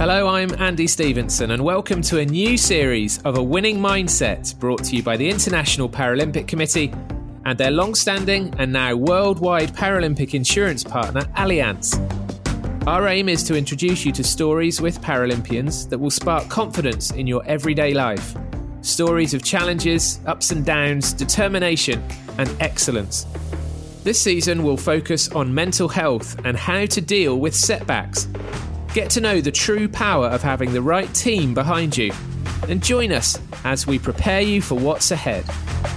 Hello, I'm Andy Stevenson, and welcome to a new series of A Winning Mindset brought to you by the International Paralympic Committee and their long standing and now worldwide Paralympic insurance partner, Allianz. Our aim is to introduce you to stories with Paralympians that will spark confidence in your everyday life. Stories of challenges, ups and downs, determination, and excellence. This season will focus on mental health and how to deal with setbacks. Get to know the true power of having the right team behind you. And join us as we prepare you for what's ahead.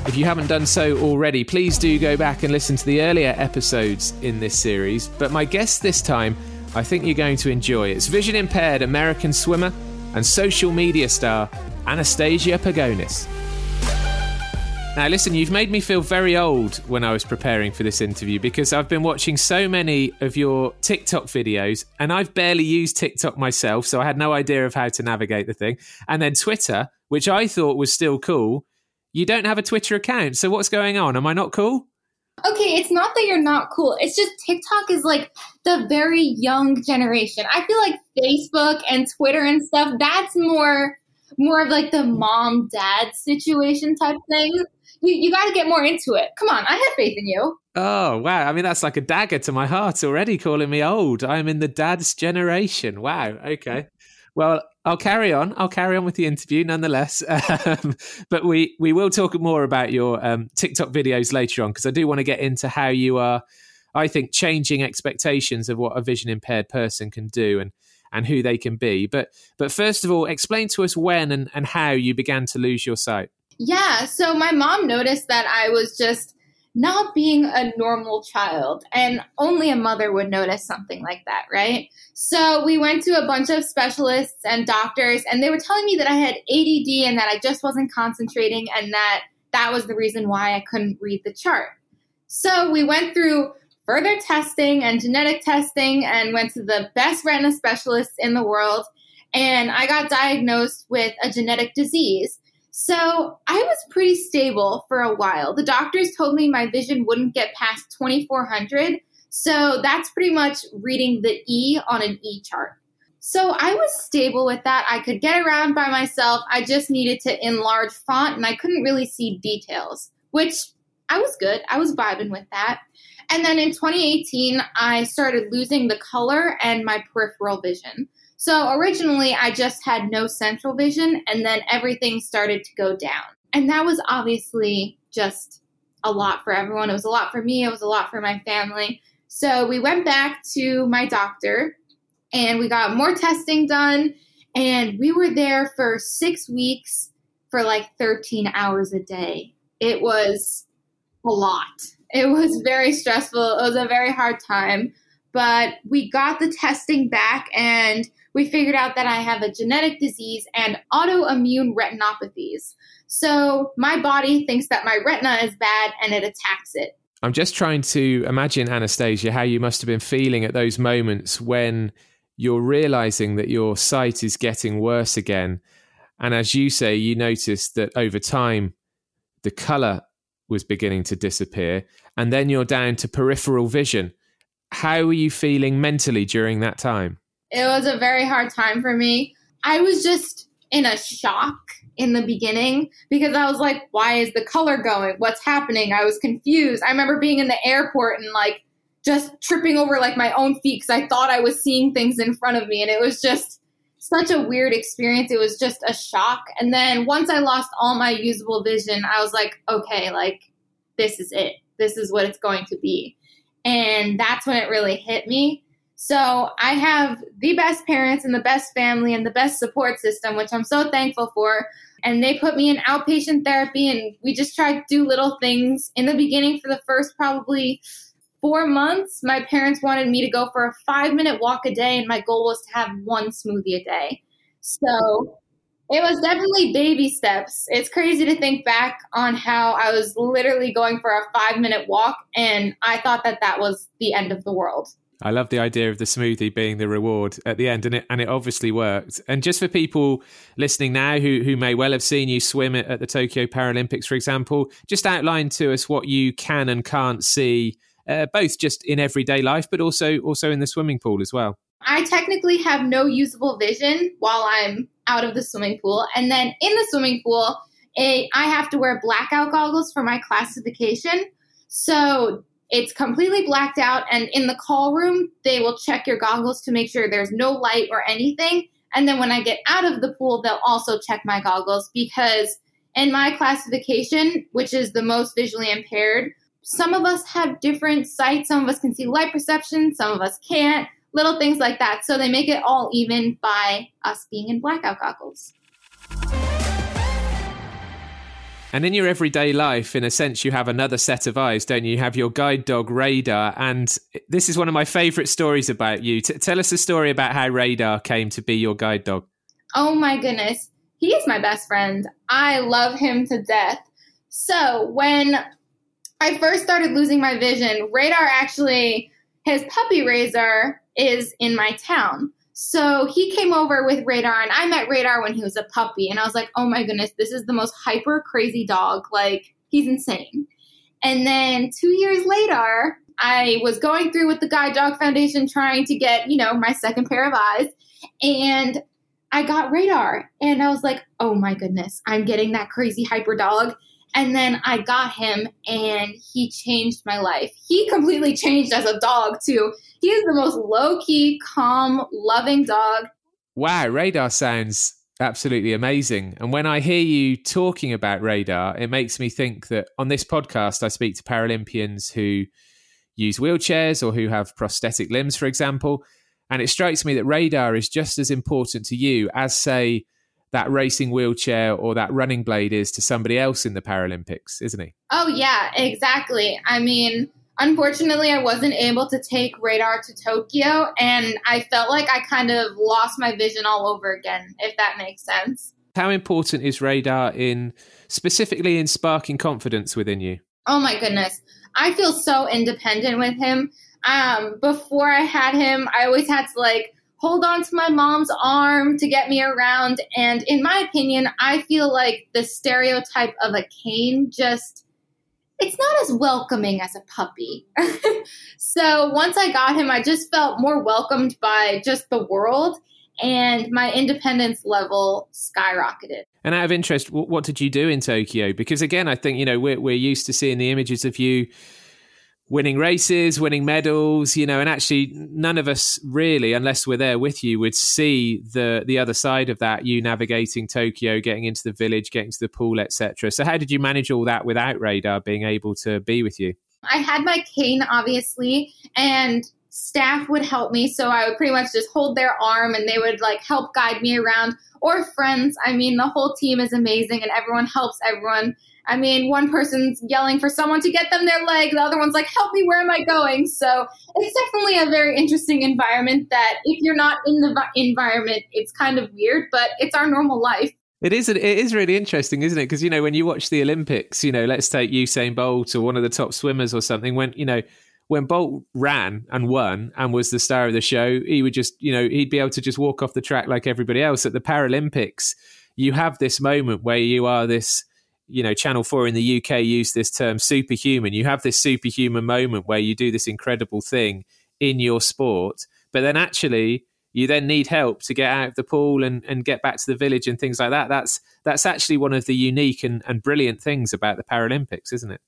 If you haven't done so already, please do go back and listen to the earlier episodes in this series. But my guest this time, I think you're going to enjoy. It's vision impaired American swimmer and social media star Anastasia Pagonis. Now, listen, you've made me feel very old when I was preparing for this interview because I've been watching so many of your TikTok videos and I've barely used TikTok myself, so I had no idea of how to navigate the thing. And then Twitter, which I thought was still cool, you don't have a Twitter account. So what's going on? Am I not cool? Okay, it's not that you're not cool. It's just TikTok is like the very young generation. I feel like Facebook and Twitter and stuff, that's more more of like the mom dad situation type thing you, you got to get more into it. Come on, I have faith in you. Oh, wow. I mean, that's like a dagger to my heart already, calling me old. I'm in the dad's generation. Wow. Okay. Well, I'll carry on. I'll carry on with the interview nonetheless. Um, but we, we will talk more about your um, TikTok videos later on because I do want to get into how you are, I think, changing expectations of what a vision impaired person can do and, and who they can be. But, but first of all, explain to us when and, and how you began to lose your sight. Yeah, so my mom noticed that I was just not being a normal child, and only a mother would notice something like that, right? So we went to a bunch of specialists and doctors, and they were telling me that I had ADD and that I just wasn't concentrating, and that that was the reason why I couldn't read the chart. So we went through further testing and genetic testing and went to the best retina specialists in the world. And I got diagnosed with a genetic disease. So I was pretty stable for a while. The doctors told me my vision wouldn't get past 2400. So that's pretty much reading the E on an E chart. So I was stable with that. I could get around by myself. I just needed to enlarge font and I couldn't really see details, which I was good. I was vibing with that. And then in 2018, I started losing the color and my peripheral vision. So originally, I just had no central vision, and then everything started to go down. And that was obviously just a lot for everyone. It was a lot for me, it was a lot for my family. So we went back to my doctor and we got more testing done. And we were there for six weeks for like 13 hours a day. It was a lot. It was very stressful. It was a very hard time. But we got the testing back and we figured out that I have a genetic disease and autoimmune retinopathies. So my body thinks that my retina is bad and it attacks it. I'm just trying to imagine, Anastasia, how you must have been feeling at those moments when you're realizing that your sight is getting worse again. And as you say, you noticed that over time, the color was beginning to disappear. And then you're down to peripheral vision. How were you feeling mentally during that time? It was a very hard time for me. I was just in a shock in the beginning because I was like, why is the color going? What's happening? I was confused. I remember being in the airport and like just tripping over like my own feet because I thought I was seeing things in front of me. And it was just such a weird experience. It was just a shock. And then once I lost all my usable vision, I was like, okay, like this is it. This is what it's going to be. And that's when it really hit me. So I have the best parents and the best family and the best support system, which I'm so thankful for. And they put me in outpatient therapy, and we just tried to do little things. In the beginning, for the first probably four months, my parents wanted me to go for a five minute walk a day, and my goal was to have one smoothie a day. So it was definitely baby steps. It's crazy to think back on how I was literally going for a five minute walk, and I thought that that was the end of the world. I love the idea of the smoothie being the reward at the end, and it and it obviously worked. And just for people listening now who who may well have seen you swim at, at the Tokyo Paralympics, for example, just outline to us what you can and can't see, uh, both just in everyday life, but also also in the swimming pool as well. I technically have no usable vision while I'm out of the swimming pool. And then in the swimming pool, I have to wear blackout goggles for my classification. So it's completely blacked out. And in the call room, they will check your goggles to make sure there's no light or anything. And then when I get out of the pool, they'll also check my goggles because in my classification, which is the most visually impaired, some of us have different sights. Some of us can see light perception, some of us can't, little things like that. So they make it all even by us being in blackout goggles. And in your everyday life, in a sense, you have another set of eyes, don't you? You have your guide dog, Radar. And this is one of my favorite stories about you. T- tell us a story about how Radar came to be your guide dog. Oh my goodness. He is my best friend. I love him to death. So when I first started losing my vision, Radar actually, his puppy raiser is in my town. So he came over with Radar, and I met Radar when he was a puppy, and I was like, oh my goodness, this is the most hyper crazy dog. Like, he's insane. And then two years later, I was going through with the Guide Dog Foundation trying to get, you know, my second pair of eyes, and I got Radar, and I was like, oh my goodness, I'm getting that crazy hyper dog. And then I got him and he changed my life. He completely changed as a dog, too. He is the most low key, calm, loving dog. Wow, Radar sounds absolutely amazing. And when I hear you talking about Radar, it makes me think that on this podcast, I speak to Paralympians who use wheelchairs or who have prosthetic limbs, for example. And it strikes me that Radar is just as important to you as, say, that racing wheelchair or that running blade is to somebody else in the Paralympics, isn't he? Oh, yeah, exactly. I mean, unfortunately, I wasn't able to take radar to Tokyo, and I felt like I kind of lost my vision all over again, if that makes sense. How important is radar in specifically in sparking confidence within you? Oh my goodness. I feel so independent with him. Um, before I had him, I always had to like hold on to my mom's arm to get me around. And in my opinion, I feel like the stereotype of a cane just it's not as welcoming as a puppy. so once I got him, I just felt more welcomed by just the world and my independence level skyrocketed. And out of interest, what did you do in Tokyo? Because again, I think, you know, we're, we're used to seeing the images of you winning races, winning medals, you know, and actually none of us really, unless we're there with you, would see the the other side of that, you navigating Tokyo, getting into the village, getting to the pool, etc. So how did you manage all that without Radar being able to be with you? I had my cane obviously and staff would help me so I would pretty much just hold their arm and they would like help guide me around or friends. I mean, the whole team is amazing and everyone helps everyone I mean, one person's yelling for someone to get them their leg, the other one's like, help me, where am I going? So it's definitely a very interesting environment that if you're not in the environment, it's kind of weird, but it's our normal life. It is. It is really interesting, isn't it? Because you know, when you watch the Olympics, you know, let's take Usain Bolt or one of the top swimmers or something. When you know, when Bolt ran and won and was the star of the show, he would just, you know, he'd be able to just walk off the track like everybody else. At the Paralympics, you have this moment where you are this you know, Channel 4 in the UK use this term superhuman. You have this superhuman moment where you do this incredible thing in your sport, but then actually you then need help to get out of the pool and, and get back to the village and things like that. That's that's actually one of the unique and, and brilliant things about the Paralympics, isn't it?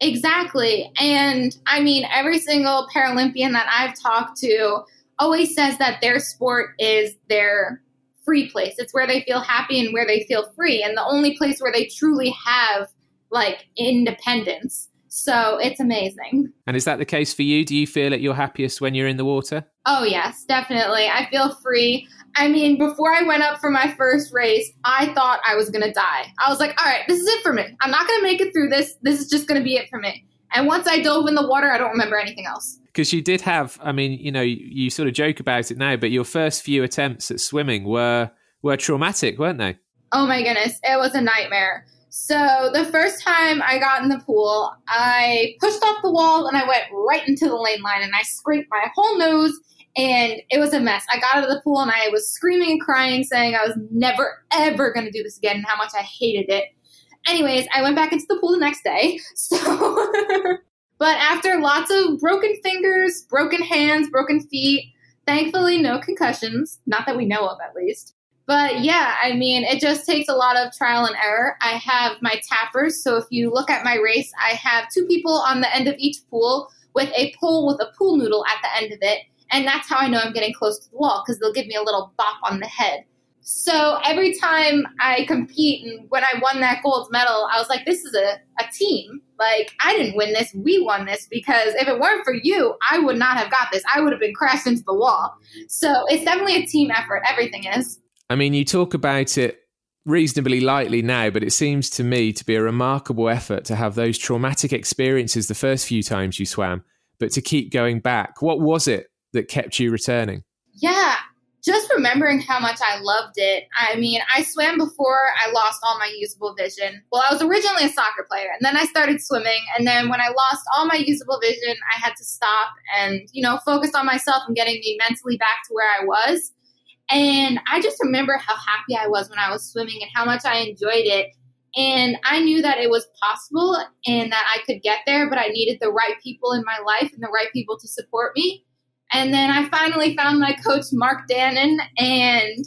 Exactly. And I mean, every single Paralympian that I've talked to always says that their sport is their free place. It's where they feel happy and where they feel free, and the only place where they truly have like independence. So it's amazing. And is that the case for you? Do you feel at your happiest when you're in the water? Oh, yes, definitely. I feel free. I mean, before I went up for my first race, I thought I was going to die. I was like, all right, this is it for me. I'm not going to make it through this. This is just going to be it for me. And once I dove in the water, I don't remember anything else. Because you did have i mean you know you sort of joke about it now but your first few attempts at swimming were were traumatic weren't they? Oh my goodness it was a nightmare. So the first time i got in the pool i pushed off the wall and i went right into the lane line and i scraped my whole nose and it was a mess. I got out of the pool and i was screaming and crying saying i was never ever going to do this again and how much i hated it anyways i went back into the pool the next day so But after lots of broken fingers, broken hands, broken feet, Thankfully, no concussions, not that we know of at least. But yeah, I mean, it just takes a lot of trial and error. I have my tappers. So if you look at my race, I have two people on the end of each pool with a pole with a pool noodle at the end of it. And that's how I know I'm getting close to the wall because they'll give me a little bop on the head. So every time I compete and when I won that gold medal, I was like, this is a, a team. Like, I didn't win this. We won this because if it weren't for you, I would not have got this. I would have been crashed into the wall. So it's definitely a team effort. Everything is. I mean, you talk about it reasonably lightly now, but it seems to me to be a remarkable effort to have those traumatic experiences the first few times you swam, but to keep going back. What was it that kept you returning? Yeah, just remembering how much I loved it. I mean, I swam before I lost all my usable vision. Well, I was originally a soccer player, and then I started swimming. And then when I lost all my usable vision, I had to stop and, you know, focus on myself and getting me mentally back to where I was. And I just remember how happy I was when I was swimming and how much I enjoyed it. And I knew that it was possible and that I could get there, but I needed the right people in my life and the right people to support me. And then I finally found my coach, Mark Dannin, and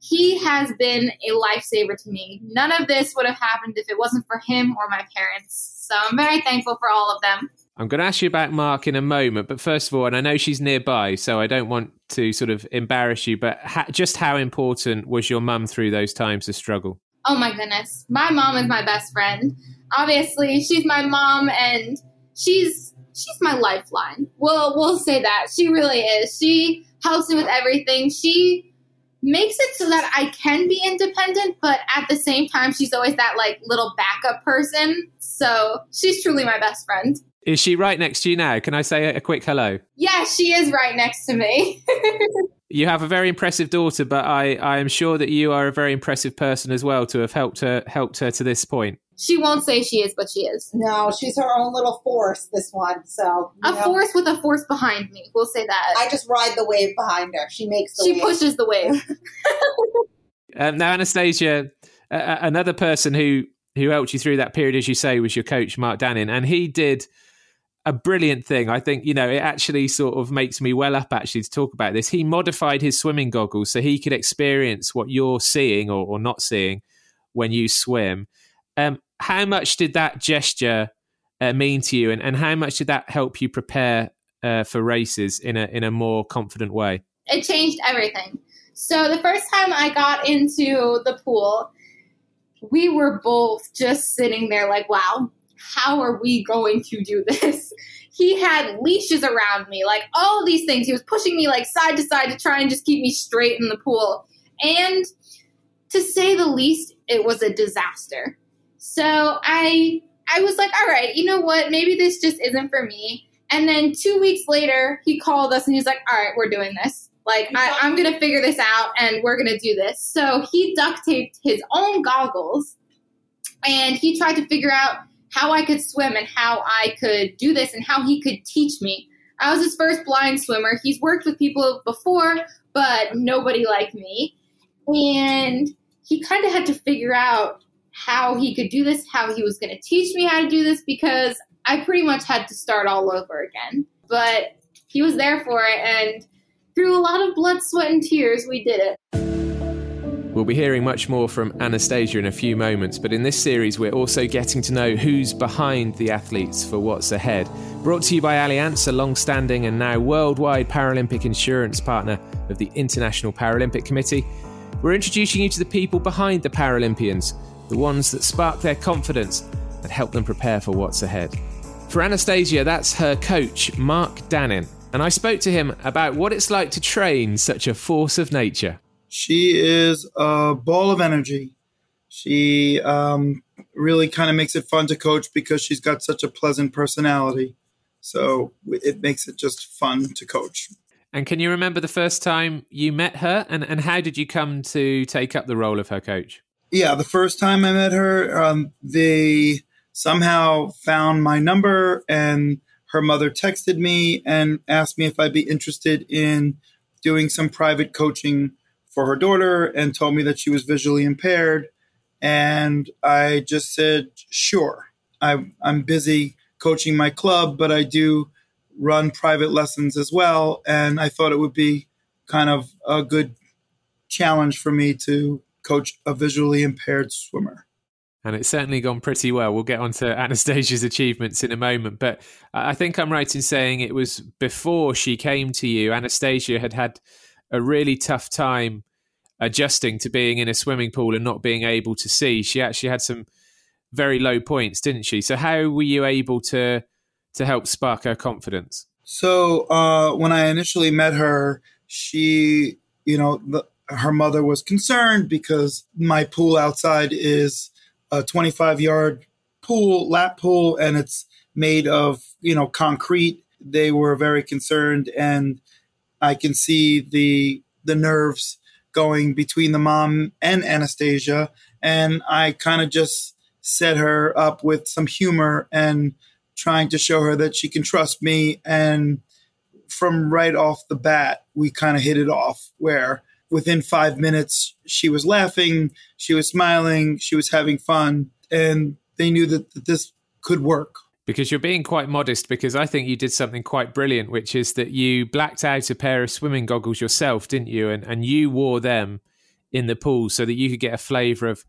he has been a lifesaver to me. None of this would have happened if it wasn't for him or my parents. So I'm very thankful for all of them. I'm going to ask you about Mark in a moment, but first of all, and I know she's nearby, so I don't want to sort of embarrass you, but ha- just how important was your mum through those times of struggle? Oh my goodness. My mom is my best friend. Obviously, she's my mom and she's she's my lifeline. We'll we'll say that. She really is. She helps me with everything. She makes it so that I can be independent, but at the same time she's always that like little backup person. So, she's truly my best friend. Is she right next to you now? Can I say a quick hello? Yeah, she is right next to me. you have a very impressive daughter, but I, I am sure that you are a very impressive person as well to have helped her helped her to this point. She won't say she is, but she is. No, she's her own little force. This one, so a know. force with a force behind me. We'll say that. I just ride the wave behind her. She makes the. She wave. pushes the wave. um, now, Anastasia, uh, another person who who helped you through that period, as you say, was your coach Mark Dannin, and he did a brilliant thing. I think, you know, it actually sort of makes me well up actually to talk about this. He modified his swimming goggles so he could experience what you're seeing or, or not seeing when you swim. Um, how much did that gesture uh, mean to you, and, and how much did that help you prepare uh, for races in a in a more confident way? It changed everything. So the first time I got into the pool, we were both just sitting there like, "Wow, how are we going to do this? He had leashes around me, like all these things. He was pushing me like side to side to try and just keep me straight in the pool. And to say the least, it was a disaster. So I I was like, all right, you know what? Maybe this just isn't for me. And then two weeks later, he called us and he's like, all right, we're doing this. Like, I, I'm going to figure this out and we're going to do this. So he duct taped his own goggles and he tried to figure out how I could swim and how I could do this and how he could teach me. I was his first blind swimmer. He's worked with people before, but nobody like me. And he kind of had to figure out how he could do this, how he was going to teach me how to do this, because I pretty much had to start all over again. But he was there for it, and through a lot of blood, sweat, and tears, we did it. We'll be hearing much more from Anastasia in a few moments, but in this series, we're also getting to know who's behind the athletes for what's ahead. Brought to you by Allianz, a long standing and now worldwide Paralympic insurance partner of the International Paralympic Committee. We're introducing you to the people behind the Paralympians, the ones that spark their confidence and help them prepare for what's ahead. For Anastasia, that's her coach, Mark Dannin, and I spoke to him about what it's like to train such a force of nature. She is a ball of energy. She um, really kind of makes it fun to coach because she's got such a pleasant personality. So it makes it just fun to coach. And can you remember the first time you met her and, and how did you come to take up the role of her coach? Yeah, the first time I met her, um, they somehow found my number and her mother texted me and asked me if I'd be interested in doing some private coaching for her daughter and told me that she was visually impaired. And I just said, sure. I, I'm busy coaching my club, but I do run private lessons as well. And I thought it would be kind of a good challenge for me to coach a visually impaired swimmer. And it's certainly gone pretty well. We'll get on to Anastasia's achievements in a moment. But I think I'm right in saying it was before she came to you, Anastasia had had a really tough time adjusting to being in a swimming pool and not being able to see. She actually had some very low points, didn't she? So how were you able to to help spark her confidence? So uh, when I initially met her, she, you know, the, her mother was concerned because my pool outside is a 25 yard pool, lap pool, and it's made of, you know, concrete. They were very concerned, and I can see the the nerves going between the mom and Anastasia, and I kind of just set her up with some humor and trying to show her that she can trust me. And from right off the bat, we kind of hit it off where within five minutes, she was laughing, she was smiling, she was having fun, and they knew that, that this could work. Because you're being quite modest, because I think you did something quite brilliant, which is that you blacked out a pair of swimming goggles yourself, didn't you? And, and you wore them in the pool so that you could get a flavour of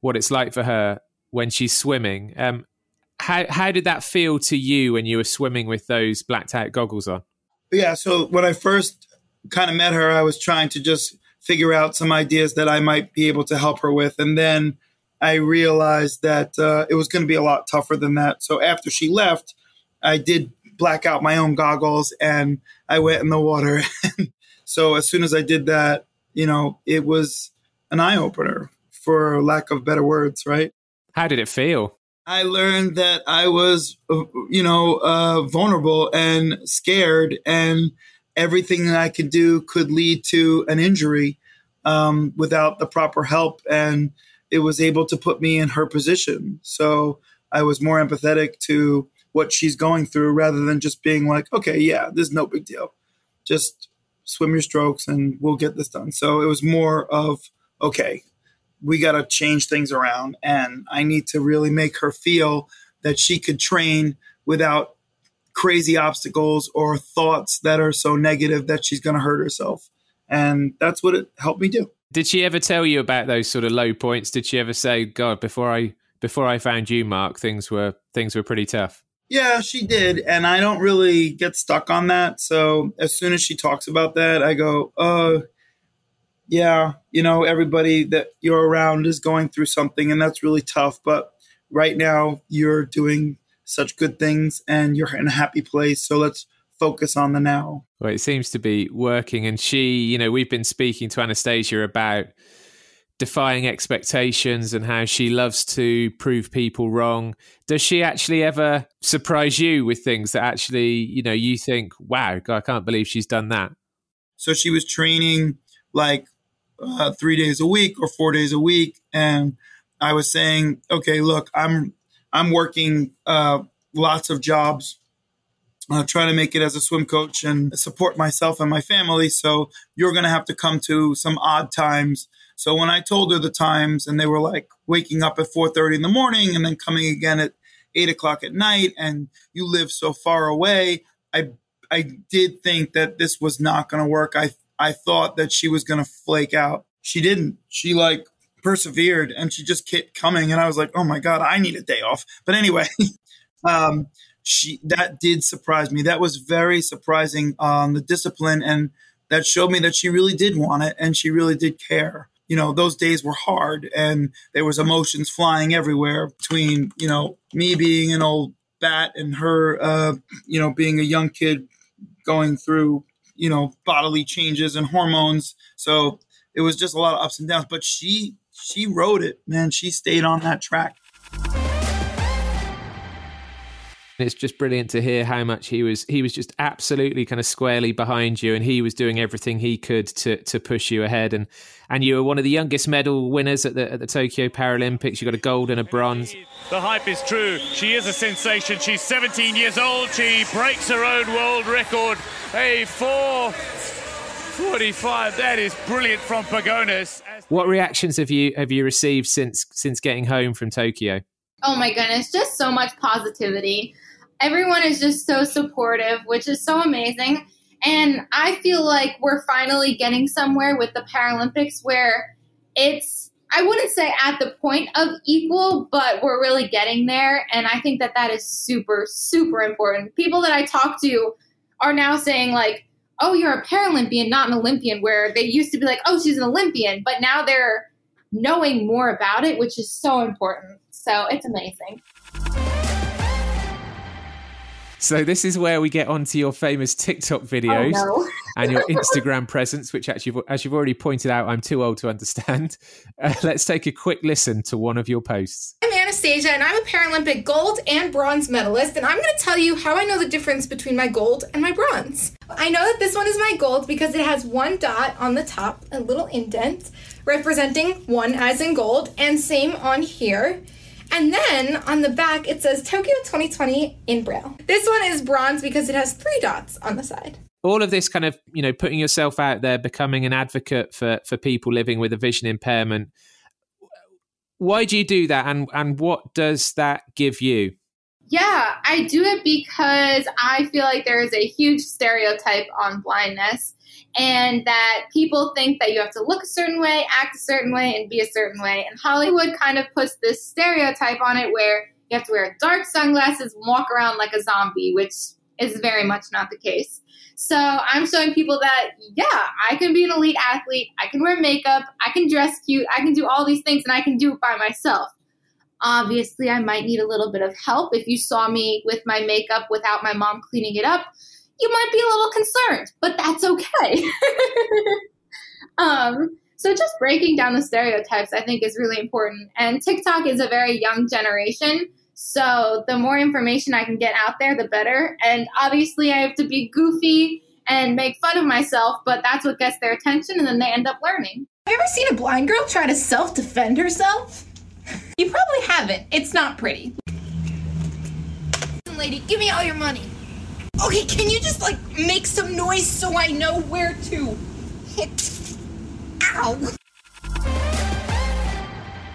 what it's like for her when she's swimming. Um, how how did that feel to you when you were swimming with those blacked out goggles on? Yeah, so when I first kind of met her, I was trying to just figure out some ideas that I might be able to help her with, and then I realized that uh, it was going to be a lot tougher than that. So after she left, I did black out my own goggles and I went in the water. so as soon as I did that, you know, it was an eye opener, for lack of better words, right? How did it feel? I learned that I was, uh, you know, uh, vulnerable and scared, and everything that I could do could lead to an injury um, without the proper help. And it was able to put me in her position. So I was more empathetic to what she's going through rather than just being like, okay, yeah, this is no big deal. Just swim your strokes and we'll get this done. So it was more of, okay, we got to change things around. And I need to really make her feel that she could train without crazy obstacles or thoughts that are so negative that she's going to hurt herself. And that's what it helped me do. Did she ever tell you about those sort of low points? Did she ever say, "God, before I before I found you, Mark, things were things were pretty tough"? Yeah, she did, and I don't really get stuck on that. So as soon as she talks about that, I go, "Uh, yeah, you know, everybody that you're around is going through something, and that's really tough. But right now, you're doing such good things, and you're in a happy place. So let's focus on the now. Well, it seems to be working, and she, you know, we've been speaking to Anastasia about defying expectations and how she loves to prove people wrong. Does she actually ever surprise you with things that actually, you know, you think, wow, I can't believe she's done that? So she was training like uh, three days a week or four days a week, and I was saying, okay, look, I'm I'm working uh, lots of jobs, uh, trying to make it as a swim coach and support myself and my family. So you're going to have to come to some odd times. So when I told her the times, and they were like waking up at 4:30 in the morning and then coming again at eight o'clock at night, and you live so far away, I I did think that this was not going to work. I I thought that she was going to flake out. She didn't. She like persevered and she just kept coming. And I was like, oh my God, I need a day off. But anyway, um, she that did surprise me. That was very surprising on um, the discipline, and that showed me that she really did want it and she really did care. You know, those days were hard, and there was emotions flying everywhere between you know me being an old bat and her, uh, you know, being a young kid going through you know bodily changes and hormones so it was just a lot of ups and downs but she she rode it man. She stayed on that track. It's just brilliant to hear how much he was he was just absolutely kind of squarely behind you and he was doing everything he could to to push you ahead. And and you were one of the youngest medal winners at the at the Tokyo Paralympics. You got a gold and a bronze. The hype is true. She is a sensation. She's 17 years old. She breaks her own world record. A 445 that is brilliant from Pagonis what reactions have you have you received since since getting home from Tokyo Oh my goodness, just so much positivity everyone is just so supportive, which is so amazing. And I feel like we're finally getting somewhere with the Paralympics where it's, I wouldn't say at the point of equal, but we're really getting there. And I think that that is super, super important. People that I talk to are now saying, like, oh, you're a Paralympian, not an Olympian, where they used to be like, oh, she's an Olympian. But now they're knowing more about it, which is so important. So it's amazing. So this is where we get onto your famous TikTok videos Oh, no. and your Instagram presence, which actually, as you've already pointed out, I'm too old to understand. Uh, let's take a quick listen to one of your posts. I'm Anastasia, and I'm a Paralympic gold and bronze medalist, and I'm going to tell you how I know the difference between my gold and my bronze. I know that this one is my gold because it has one dot on the top, a little indent, representing one as in gold, and same on here. And then on the back, it says Tokyo 2020 in Braille. This one is bronze because it has three dots on the side. all of this kind of you know putting yourself out there becoming an advocate for for people living with a vision impairment why do you do that and and what does that give you Yeah, I do it because I feel like there is a huge stereotype on blindness, and that people think that you have to look a certain way, act a certain way, and be a certain way. And Hollywood kind of puts this stereotype on it where you have to wear dark sunglasses and walk around like a zombie, which is very much not the case. So I'm showing people that, yeah, I can be an elite athlete, I can wear makeup, I can dress cute, I can do all these things, and I can do it by myself. Obviously, I might need a little bit of help. If you saw me with my makeup without my mom cleaning it up, you might be a little concerned, but that's okay. um, so just breaking down the stereotypes, I think, is really important. And TikTok is a very young generation. So the more information I can get out there, the better. And obviously, I have to be goofy and make fun of myself, but that's what gets their attention, and then they end up learning. Have you ever seen a blind girl try to self defend herself? You probably haven't. It's not pretty. Lady, give me all your money. Okay, can you just like make some noise so I know where to hit? Ow!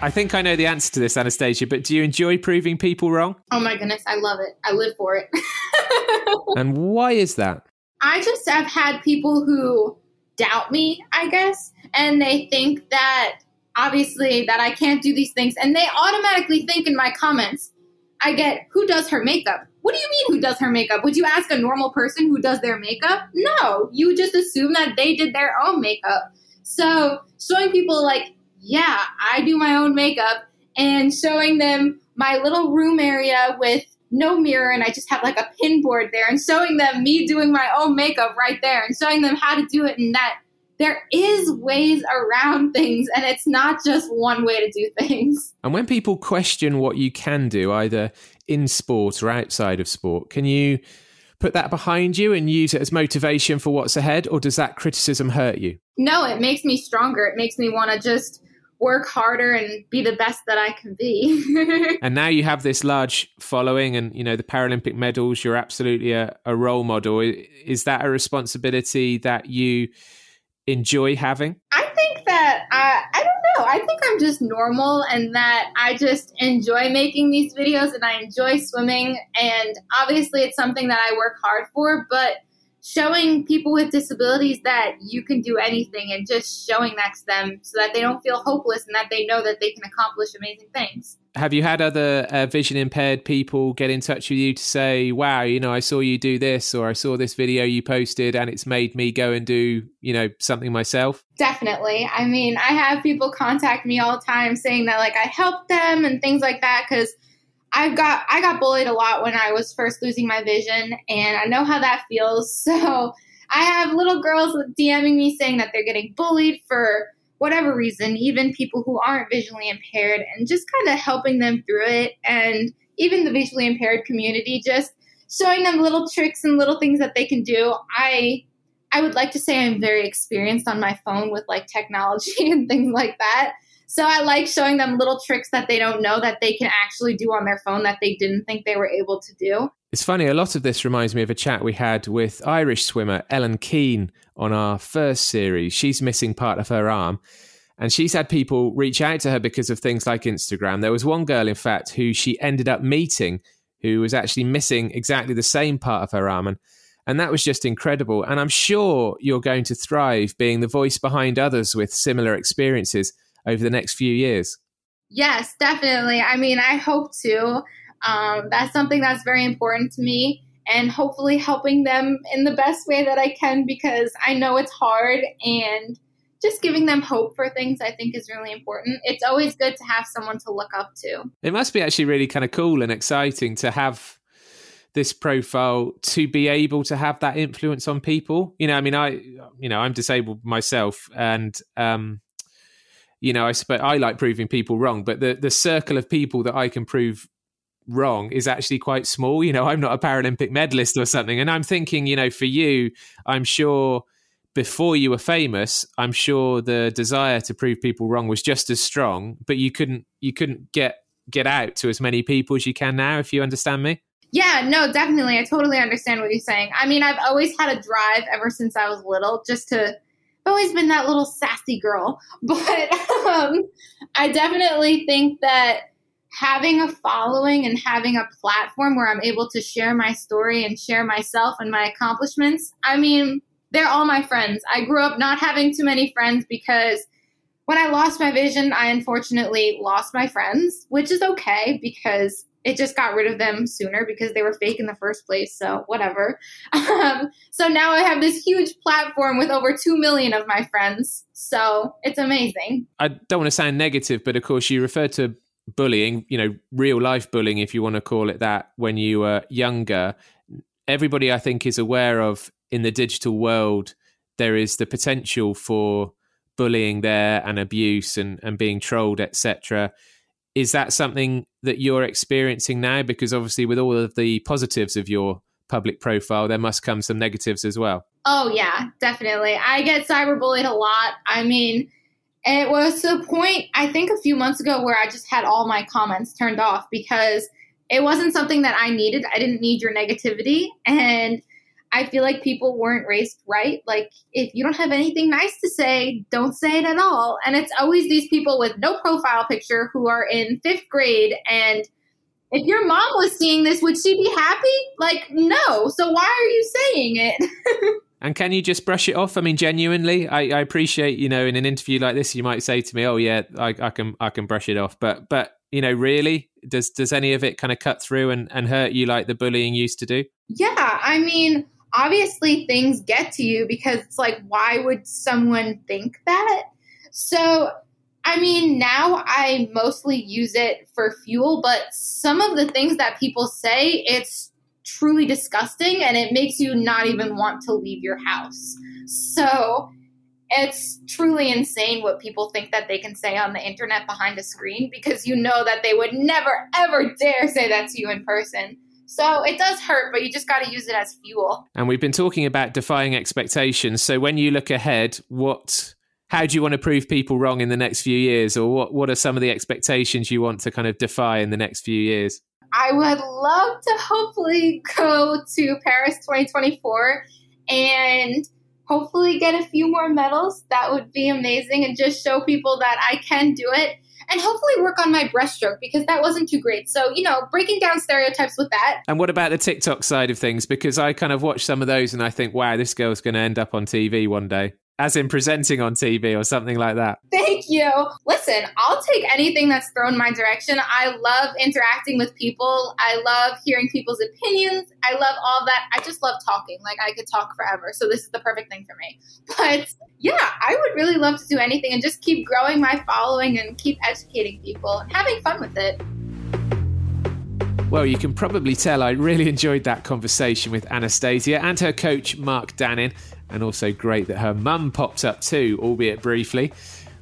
i think i know the answer to this anastasia but do you enjoy proving people wrong Oh my goodness, I love it. I live for it. and why is that I just have had people who doubt me, I guess, and they think that obviously that I can't do these things, and they automatically think in my comments, I get who does her makeup. What do you mean who does her makeup? Would you ask a normal person who does their makeup? No, you just assume that they did their own makeup. So showing people like, yeah, I do my own makeup, and showing them my little room area with no mirror and I just have like a pin board there and showing them me doing my own makeup right there and showing them how to do it in that there is ways around things and it's not just one way to do things. and when people question what you can do either in sport or outside of sport can you put that behind you and use it as motivation for what's ahead or does that criticism hurt you No, it makes me stronger. It makes me want to just work harder and be the best that I can be. and now you have this large following and you know the paralympic medals you're absolutely a, a role model is that a responsibility that you enjoy having I think that I I don't know. I think I'm just normal and that I just enjoy making these videos and I enjoy swimming and obviously it's something that I work hard for, but showing people with disabilities that you can do anything and just showing that to them so that they don't feel hopeless and that they know that they can accomplish amazing things. have you had other uh, vision impaired people get in touch with you to say wow you know i saw you do this or i saw this video you posted and it's made me go and do you know something myself Definitely. I mean, I have people contact me all the time saying that like I helped them and things like that because I've got I got bullied a lot when I was first losing my vision, and I know how that feels. So I have little girls DMing me saying that they're getting bullied for whatever reason, even people who aren't visually impaired, and just kind of helping them through it, and even the visually impaired community, just showing them little tricks and little things that they can do. I I would like to say I'm very experienced on my phone with like technology and things like that. So I like showing them little tricks that they don't know that they can actually do on their phone that they didn't think they were able to do. It's funny, a lot of this reminds me of a chat we had with Irish swimmer Ellen Keane on our first series. She's missing part of her arm. And she's had people reach out to her because of things like Instagram. There was one girl, in fact, who she ended up meeting who was actually missing exactly the same part of her arm. And, And that was just incredible. And I'm sure you're going to thrive being the voice behind others with similar experiences over the next few years. Yes, definitely. I mean, I hope to. Um, that's something that's very important to me, and hopefully helping them in the best way that I can because I know it's hard and just giving them hope for things I think is really important. It's always good to have someone to look up to. It must be actually really kind of cool and exciting to have this profile to be able to have that influence on people. You know, I mean, I, you know, I'm disabled myself, and um, you know, I suppose I like proving people wrong, but the the circle of people that I can prove wrong is actually quite small. You know, I'm not a Paralympic medalist or something, and I'm thinking, you know, for you, I'm sure before you were famous, I'm sure the desire to prove people wrong was just as strong, but you couldn't you couldn't get get out to as many people as you can now. If you understand me. Yeah, no, definitely. I totally understand what you're saying. I mean, I've always had a drive ever since I was little, just to. I've always been that little sassy girl, but um, I definitely think that having a following and having a platform where I'm able to share my story and share myself and my accomplishments. I mean, they're all my friends. I grew up not having too many friends because when I lost my vision, I unfortunately lost my friends, which is okay because it just got rid of them sooner because they were fake in the first place. So, whatever. Um, so now I have this huge platform with over 2 million of my friends. So, it's amazing. I don't want to sound negative, but of course, you referred to bullying, you know, real life bullying, if you want to call it that, when you were younger. Everybody, I think, is aware of in the digital world, there is the potential for bullying there and abuse and, and being trolled, etc. Is that something that you're experiencing now? Because obviously, with all of the positives of your public profile, there must come some negatives as well. Oh, yeah, definitely. I get cyberbullied a lot. I mean, it was to a point, I think a few months ago, where I just had all my comments turned off because it wasn't something that I needed. I didn't need your negativity. And I feel like people weren't raised right. Like, if you don't have anything nice to say, don't say it at all. And it's always these people with no profile picture who are in fifth grade. And if your mom was seeing this, would she be happy? Like, no. So why are you saying it? and can you just brush it off? I mean, genuinely, I, I, appreciate you know in an interview like this, you might say to me, "Oh yeah, I, I can I can brush it off," but but you know, really, does does any of it kind of cut through and, and hurt you like the bullying used to do? Yeah, I mean, obviously things get to you because it's like, why would someone think that? So, I mean, now I mostly use it for fuel, but some of the things that people say, it's truly disgusting and it makes you not even want to leave your house. So, it's truly insane what people think that they can say on the internet behind a screen because you know that they would never, ever dare say that to you in person. So it does hurt, but you just got to use it as fuel. And we've been talking about defying expectations. So when you look ahead, what how do you want to prove people wrong in the next few years or what what are some of the expectations you want to kind of defy in the next few years? I would love to hopefully go to Paris 2024 and hopefully get a few more medals. That would be amazing and just show people that I can do it and hopefully work on my breaststroke because that wasn't too great. So, you know, breaking down stereotypes with that. And what about the TikTok side of things? Because I kind of watch some of those and I think, wow, this girl's going to end up on TV one day as in presenting on TV or something like that. Thank you. Listen, I'll take anything that's thrown my direction. I love interacting with people. I love hearing people's opinions. I love all that. I just love talking. Like I could talk forever. So this is the perfect thing for me. But yeah, I would really love to do anything and just keep growing my following and keep educating people and having fun with it. Well, you can probably tell I really enjoyed that conversation with Anastasia and her coach, Mark Dannin and also great that her mum popped up too, albeit briefly.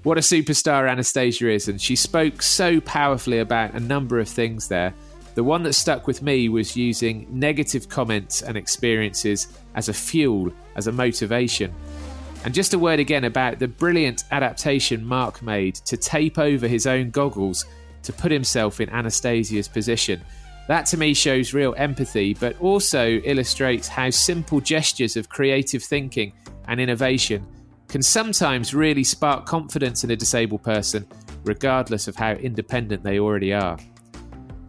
What a superstar Anastasia is, and she spoke so powerfully about a number of things there. The one that stuck with me was using negative comments and experiences as a fuel, as a motivation. And just a word again about the brilliant adaptation Mark made to tape over his own goggles to put himself in Anastasia's position. That to me shows real empathy, but also illustrates how simple gestures of creative thinking and innovation can sometimes really spark confidence in a disabled person, regardless of how independent they already are.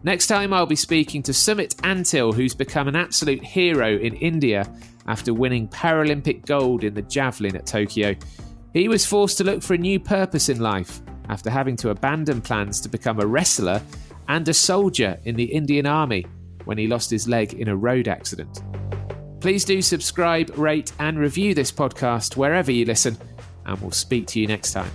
Next time, I'll be speaking to Sumit Antil, who's become an absolute hero in India after winning Paralympic gold in the javelin at Tokyo. He was forced to look for a new purpose in life after having to abandon plans to become a wrestler and a soldier in the Indian Army when he lost his leg in a road accident. Please do subscribe, rate, and review this podcast wherever you listen, and we'll speak to you next time.